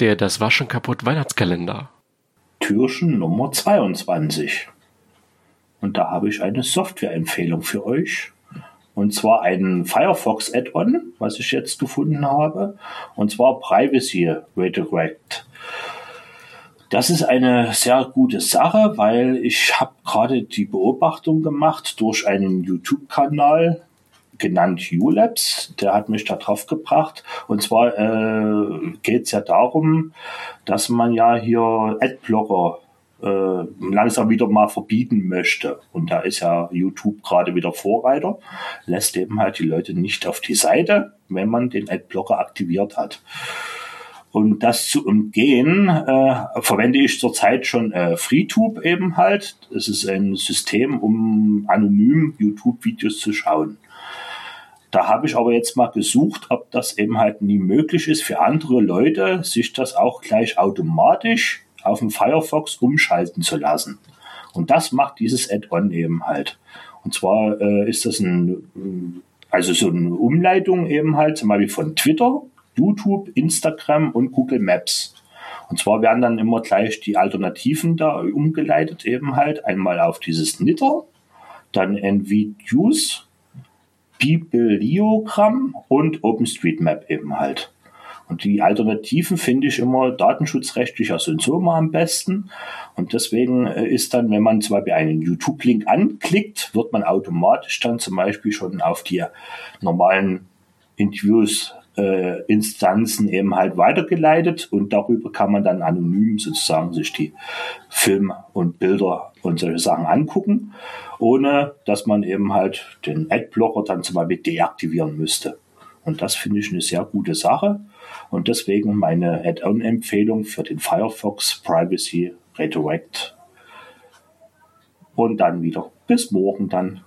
Der Das Waschen kaputt Weihnachtskalender. Türchen Nummer 22. Und da habe ich eine Softwareempfehlung für euch. Und zwar ein Firefox Add-on, was ich jetzt gefunden habe. Und zwar Privacy Redirect. Das ist eine sehr gute Sache, weil ich habe gerade die Beobachtung gemacht durch einen YouTube-Kanal, genannt ULabs, der hat mich da drauf gebracht. Und zwar äh, geht es ja darum, dass man ja hier Adblocker äh, langsam wieder mal verbieten möchte. Und da ist ja YouTube gerade wieder Vorreiter, lässt eben halt die Leute nicht auf die Seite, wenn man den Adblocker aktiviert hat. Und das zu umgehen, äh, verwende ich zurzeit schon äh, FreeTube eben halt. Das ist ein System, um anonym YouTube-Videos zu schauen. Da habe ich aber jetzt mal gesucht, ob das eben halt nie möglich ist für andere Leute, sich das auch gleich automatisch auf dem Firefox umschalten zu lassen. Und das macht dieses Add-on eben halt. Und zwar äh, ist das ein, also so eine Umleitung eben halt, zum Beispiel von Twitter, YouTube, Instagram und Google Maps. Und zwar werden dann immer gleich die Alternativen da umgeleitet eben halt. Einmal auf dieses Nitter, dann NVDuce Bibliogramm und OpenStreetMap eben halt. Und die Alternativen finde ich immer datenschutzrechtlicher sind so immer am besten. Und deswegen äh, ist dann, wenn man zum Beispiel einen YouTube-Link anklickt, wird man automatisch dann zum Beispiel schon auf die normalen Interviews äh, Instanzen eben halt weitergeleitet und darüber kann man dann anonym sozusagen sich die Filme und Bilder und solche Sachen angucken, ohne dass man eben halt den Adblocker dann zum Beispiel deaktivieren müsste. Und das finde ich eine sehr gute Sache und deswegen meine Add-on-Empfehlung für den Firefox Privacy Redirect. Und dann wieder bis morgen dann.